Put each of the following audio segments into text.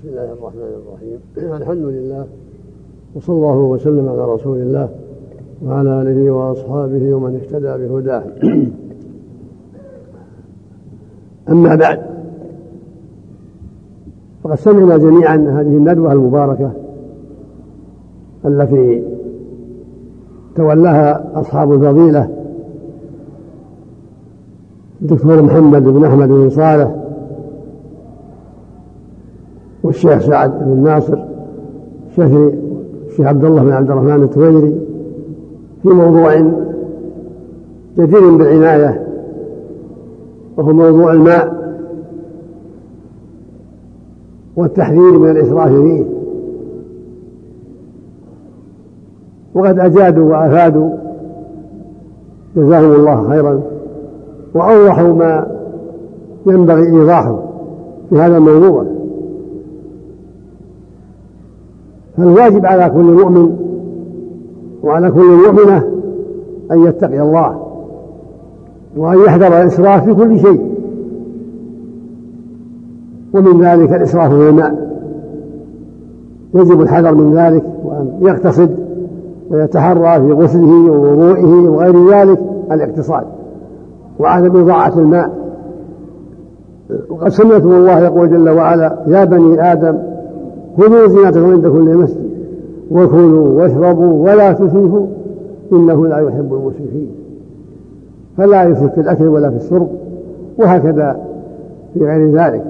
بسم الله الرحمن الرحيم. الحمد لله وصلى الله وسلم على رسول الله وعلى آله وأصحابه ومن اهتدى بهداه. أما بعد فقد سمعنا جميعا هذه الندوة المباركة التي تولاها أصحاب الفضيلة الدكتور محمد بن أحمد بن صالح والشيخ سعد بن ناصر الشيخ الشيخ عبد الله بن عبد الرحمن التويري في موضوع جدير بالعناية وهو موضوع الماء والتحذير من الإسراف فيه. وقد أجادوا وأفادوا جزاهم الله خيرا وأوضحوا ما ينبغي إيضاحه في هذا الموضوع. فالواجب على كل مؤمن وعلى كل مؤمنة أن يتقي الله وأن يحذر الإسراف في كل شيء. ومن ذلك الإسراف في الماء. يجب الحذر من ذلك وأن يقتصد ويتحرى في غسله ووضوئه وغير ذلك الاقتصاد وعدم إضاعة الماء. وقد سمعتم الله يقول جل وعلا يا بني آدم خذوا زينتكم عند كل مسجد. وكلوا واشربوا ولا تسرفوا إنه لا يحب المسرفين. فلا يسرف في الأكل ولا في الشرب وهكذا في غير ذلك.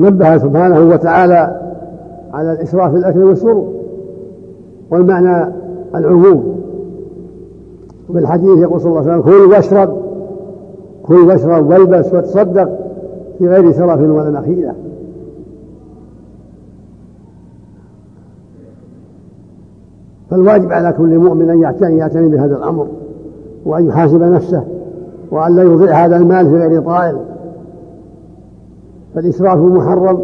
نبه سبحانه وتعالى على الإسراف في الأكل والشرب والمعنى العموم. وفي الحديث يقول صلى الله عليه وسلم كل واشرب كل واشرب والبس وتصدق في غير سرف ولا مخيله فالواجب على كل مؤمن أن يعتني يعتني بهذا الأمر وأن يحاسب نفسه وأن لا يضيع هذا المال في غير طائل. فالإسراف محرم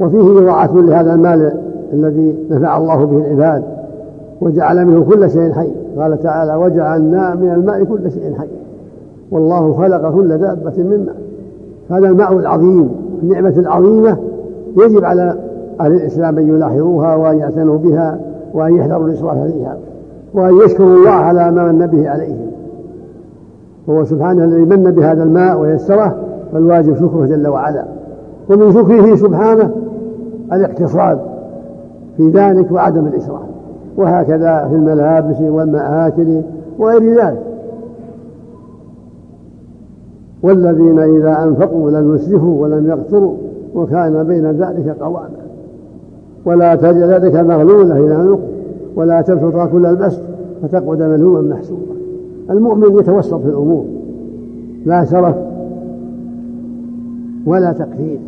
وفيه إضاعة لهذا المال الذي نفع الله به العباد وجعل منه كل شيء حي. قال تعالى وجعلنا من الماء كل شيء حي والله خلق كل دابة من ماء هذا الماء العظيم النعمة العظيمة يجب على أهل الإسلام أن يلاحظوها وأن يعتنوا بها. وأن يحذروا الإسراف فيها وأن يشكروا الله على ما من به عليهم. وهو سبحانه الذي من بهذا الماء ويسره فالواجب شكره جل وعلا. ومن شكره سبحانه الاقتصاد في ذلك وعدم الإسراف. وهكذا في الملابس والمآكل وغير ذلك. والذين إذا أنفقوا لم يسرفوا ولم يقتروا وكان بين ذلك قواما. ولا تجعل يدك مغلولة إلى عنق ولا تبسطها كل البسط فتقعد ملوما محسوبا. المؤمن يتوسط في الأمور. لا شرف ولا تقتير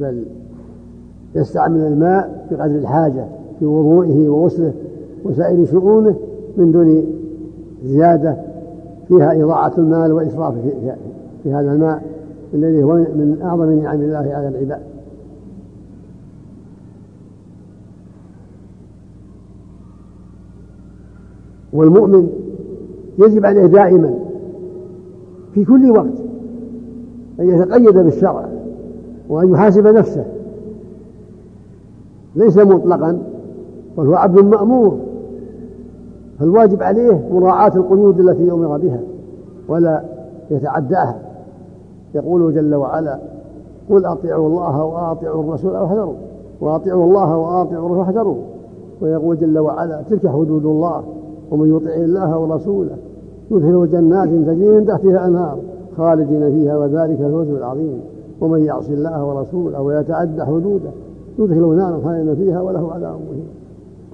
بل يستعمل الماء بقدر الحاجة في وضوئه وغسله وسائر شؤونه من دون زيادة. فيها إضاعة المال وإسراف في هذا الماء الذي هو من أعظم نعم الله على العباد. والمؤمن يجب عليه دائما في كل وقت أن يتقيد بالشرع وأن يحاسب نفسه. ليس مطلقا بل هو عبد مأمور. فالواجب عليه مراعاة القيود التي أمر بها ولا يتعداها. يقول جل وعلا قل أطيعوا الله وأطيعوا الرسول أو احذروا وأطيعوا الله وأطيعوا الرسول احذروا ويقول جل وعلا تلك حدود الله. ومن يطع الله ورسوله يدخله جنات تجري من تحتها انهار خالدين فيها وذلك الفوز العظيم. ومن يعص الله ورسوله ويتعدى حدوده يدخله نارا خالدين فيها وله عذاب مهين.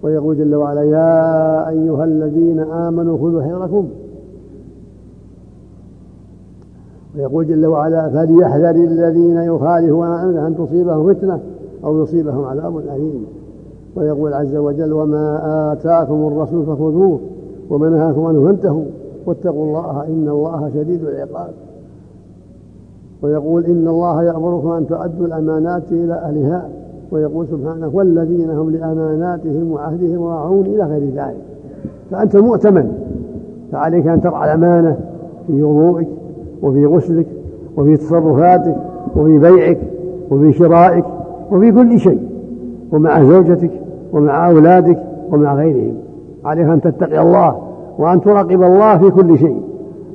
ويقول جل وعلا يا أيها الذين آمنوا خذوا حذركم. ويقول جل وعلا فليحذر الذين يخالفون أن تصيبهم فتنة أو يصيبهم عذاب أليم. ويقول عز وجل وما آتاكم الرسول فخذوه وما نهاكم عنه فانتهوا واتقوا الله إن الله شديد العقاب. ويقول إن الله يأمركم أن تؤدوا الأمانات إلى أهلها. ويقول سبحانه والذين هم لأماناتهم وعهدهم راعون إلى غير ذلك. فأنت مؤتمن. فعليك أن ترعى الأمانة في وضوءك وفي غسلك وفي تصرفاتك وفي بيعك وفي شرائك وفي كل شيء. ومع زوجتك ومع أولادك ومع غيرهم. عليك أن تتقي الله وأن تراقب الله في كل شيء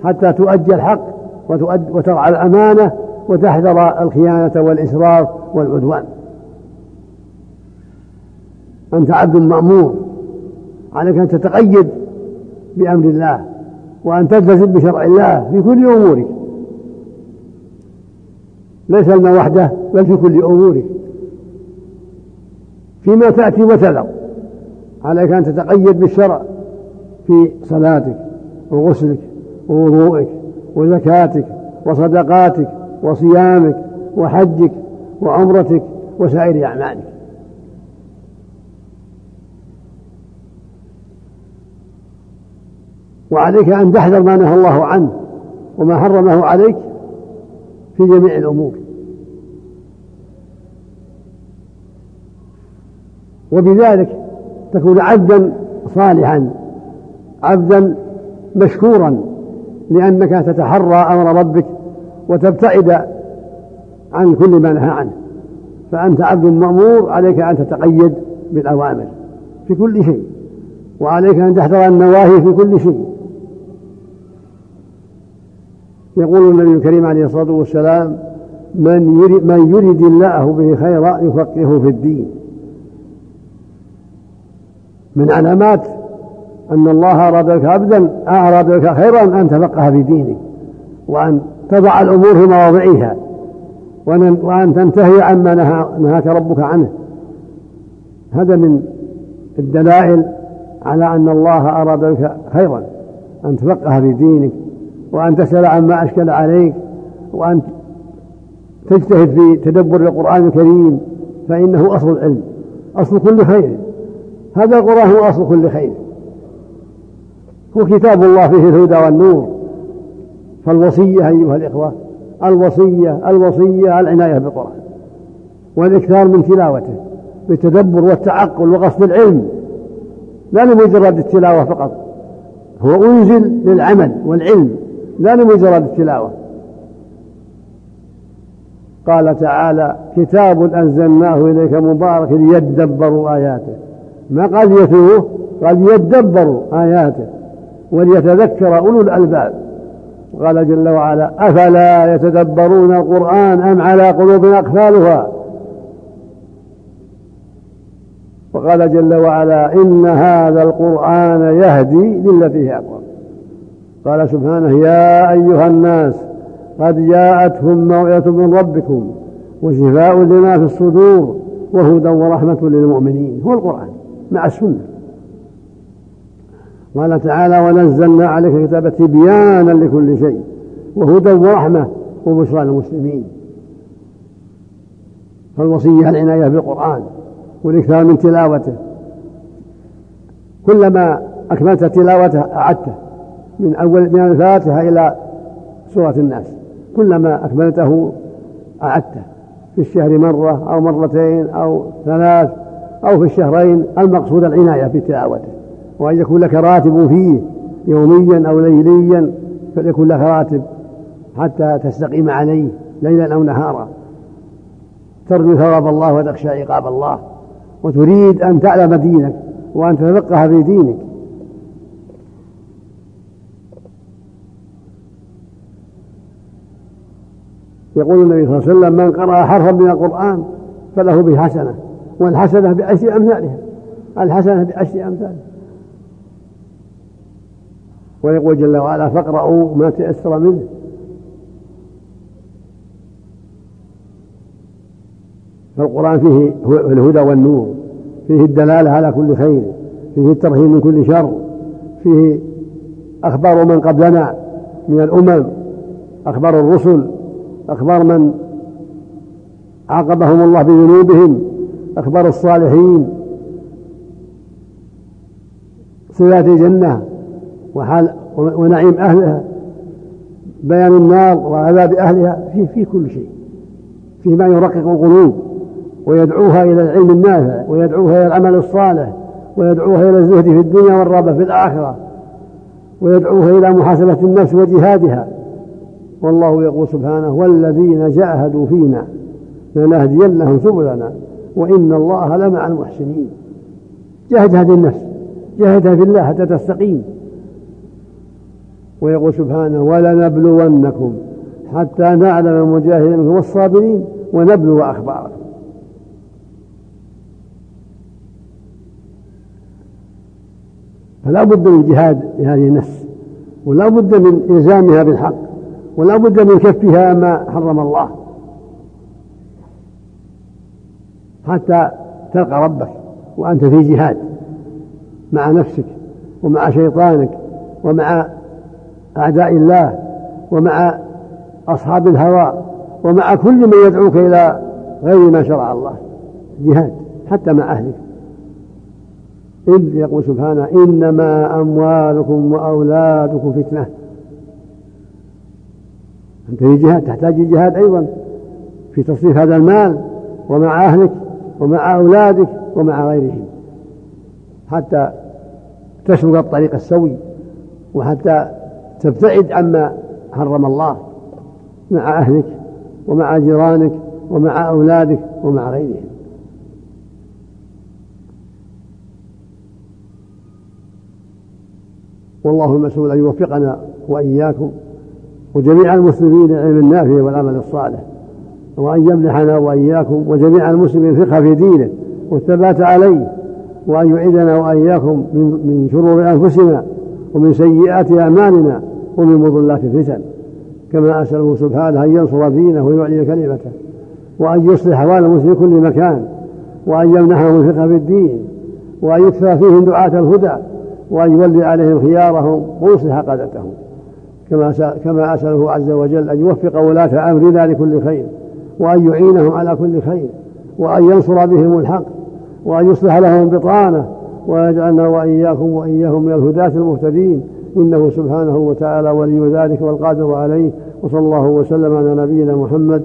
حتى تؤدي الحق وترعى الأمانة وتحذر الخيانة والإسراف والعدوان. أنت عبد مأمور. عليك أن تتقيد بأمر الله وأن تلتزم بشرع الله في كل أمورك. ليس الماء وحده بل في كل أمورك. فيما تأتي وتذر. عليك أن تتقيد بالشرع في صلاتك وغسلك ووضوءك وزكاتك وصدقاتك وصيامك وحجك وعمرتك وسائر أعمالك. وعليك أن تحذر ما نهى الله عنه وما حرمه عليك في جميع الأمور. وبذلك تكون عبدا صالحا عبدا مشكورا لأنك تتحرى أمر ربك وتبتعد عن كل ما نهى عنه. فأنت عبد مأمور عليك أن تتقيد بالأوامر في كل شيء وعليك أن تحذر النواهي في كل شيء. يقول النبي الكريم عليه الصلاة والسلام من يرد, من يرد الله به خيرا يفقهه في الدين. من علامات أن الله أراد لك عبدا أراد لك خيرا أن تفقه في دينك وأن تضع الأمور في مواضعها وأن تنتهي عما نهاك ربك عنه. هذا من الدلائل على أن الله أراد لك خيرا أن تفقه في دينك وأن تسأل عما أشكل عليك وأن تجتهد في تدبر القرآن الكريم فإنه أصل العلم أصل كل خير. هذا القرآن هو أصل كل خير. هو كتاب الله فيه الهدى والنور. فالوصية أيها الإخوة الوصية الوصية العناية بالقرآن. والإكثار من تلاوته بالتدبر والتعقل وقصد العلم. لا لمجرد التلاوة فقط. هو أنزل للعمل والعلم لا لمجرد التلاوة. قال تعالى كتاب أنزلناه إليك مبارك ليدبروا آياته. ما قال يتلوه قال ليدبروا آياته وليتذكر أولو الألباب. قال جل وعلا أفلا يتدبرون القرآن أم على قلوب أقفالها؟ وقال جل وعلا إن هذا القرآن يهدي للتي هي أقوم قال سبحانه يا أيها الناس قد جاءتهم موعظة من ربكم وشفاء لما في الصدور وهدى ورحمة للمؤمنين. هو القرآن. مع السنة. قال تعالى ونزلنا عليك كتاب تبيانا لكل شيء وهدى ورحمة وبشرى للمسلمين. فالوصية العناية بالقرآن والإكثار من تلاوته. كلما أكملت تلاوته أعدته من أول من الفاتحة إلى سورة الناس. كلما أكملته أعدته. في الشهر مرة أو مرتين أو ثلاث أو في الشهرين المقصود العناية بتلاوته وأن يكون لك راتب فيه يوميا أو ليليا فليكن لك راتب حتى تستقيم عليه ليلا أو نهارا. ترجو ثواب الله وتخشى عقاب الله وتريد أن تعلم دينك وأن تتفقه في دينك. يقول النبي صلى الله عليه وسلم من قرأ حرفا من القرآن فله به حسنة. والحسنة بعشر أمثالها. الحسنة بعشر أمثالها. ويقول جل وعلا فاقرأوا ما تيسر منه. فالقرآن فيه الهدى والنور. فيه الدلالة على كل خير. فيه الترهيب من كل شر. فيه أخبار من قبلنا من الأمم. أخبار الرسل. أخبار من عاقبهم الله بذنوبهم. أخبار الصالحين. صفات الجنة وحال ونعيم أهلها بيان النار وعذاب أهلها فيه, فيه كل شيء. فيه ما يرقق القلوب ويدعوها إلى العلم النافع ويدعوها إلى العمل الصالح ويدعوها إلى الزهد في الدنيا والرغبة في الآخرة ويدعوها إلى محاسبة النفس وجهادها. والله يقول سبحانه والذين جاهدوا فينا لنهدينهم سبلنا. وإن الله لمع المحسنين. جاهد هذه النفس جاهدها في الله حتى تستقيم. ويقول سبحانه ولنبلونكم حتى نعلم المجاهدين منكم والصابرين ونبلو أخباركم. فلا بد من جهاد لهذه النفس ولا بد من إلزامها بالحق ولا بد من كفها ما حرم الله. حتى تلقى ربك وأنت في جهاد مع نفسك ومع شيطانك ومع أعداء الله ومع أصحاب الهوى ومع كل من يدعوك إلى غير ما شرع الله. جهاد حتى مع أهلك. إذ يقول سبحانه إنما أموالكم وأولادكم فتنة. أنت في جهاد تحتاج جهاد أيضا في تصريف هذا المال ومع أهلك. ومع أولادك ومع غيرهم. حتى تسلك الطريق السوي وحتى تبتعد عما حرم الله مع أهلك ومع جيرانك ومع أولادك ومع غيرهم. والله المسؤول أن يوفقنا وإياكم وجميع المسلمين العلم النافع والعمل الصالح. وأن يمنحنا وإياكم وجميع المسلمين الفقه في دينه والثبات عليه وأن يعيدنا وإياكم من شرور أنفسنا ومن سيئات أعمالنا ومن مضلات الفتن. كما أسأله سبحانه أن ينصر دينه ويعلي كلمته وأن يصلح أحوال المسلمين في كل مكان وأن يمنحهم الفقه في الدين وأن يكثر فيهم دعاة الهدى وأن يولي عليهم خيارهم ويصلح قادتهم. كما كما أسأله عز وجل أن يوفق ولاة أمرنا لكل خير. وأن يعينهم على كل خير وأن ينصر بهم الحق وأن يصلح لهم بطانة ويجعلنا وإياكم وإياهم من الهداة المهتدين. إنه سبحانه وتعالى ولي ذلك والقادر عليه وصلى الله وسلم على نبينا محمد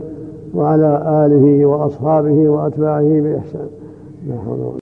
وعلى آله وأصحابه وأتباعه بإحسان.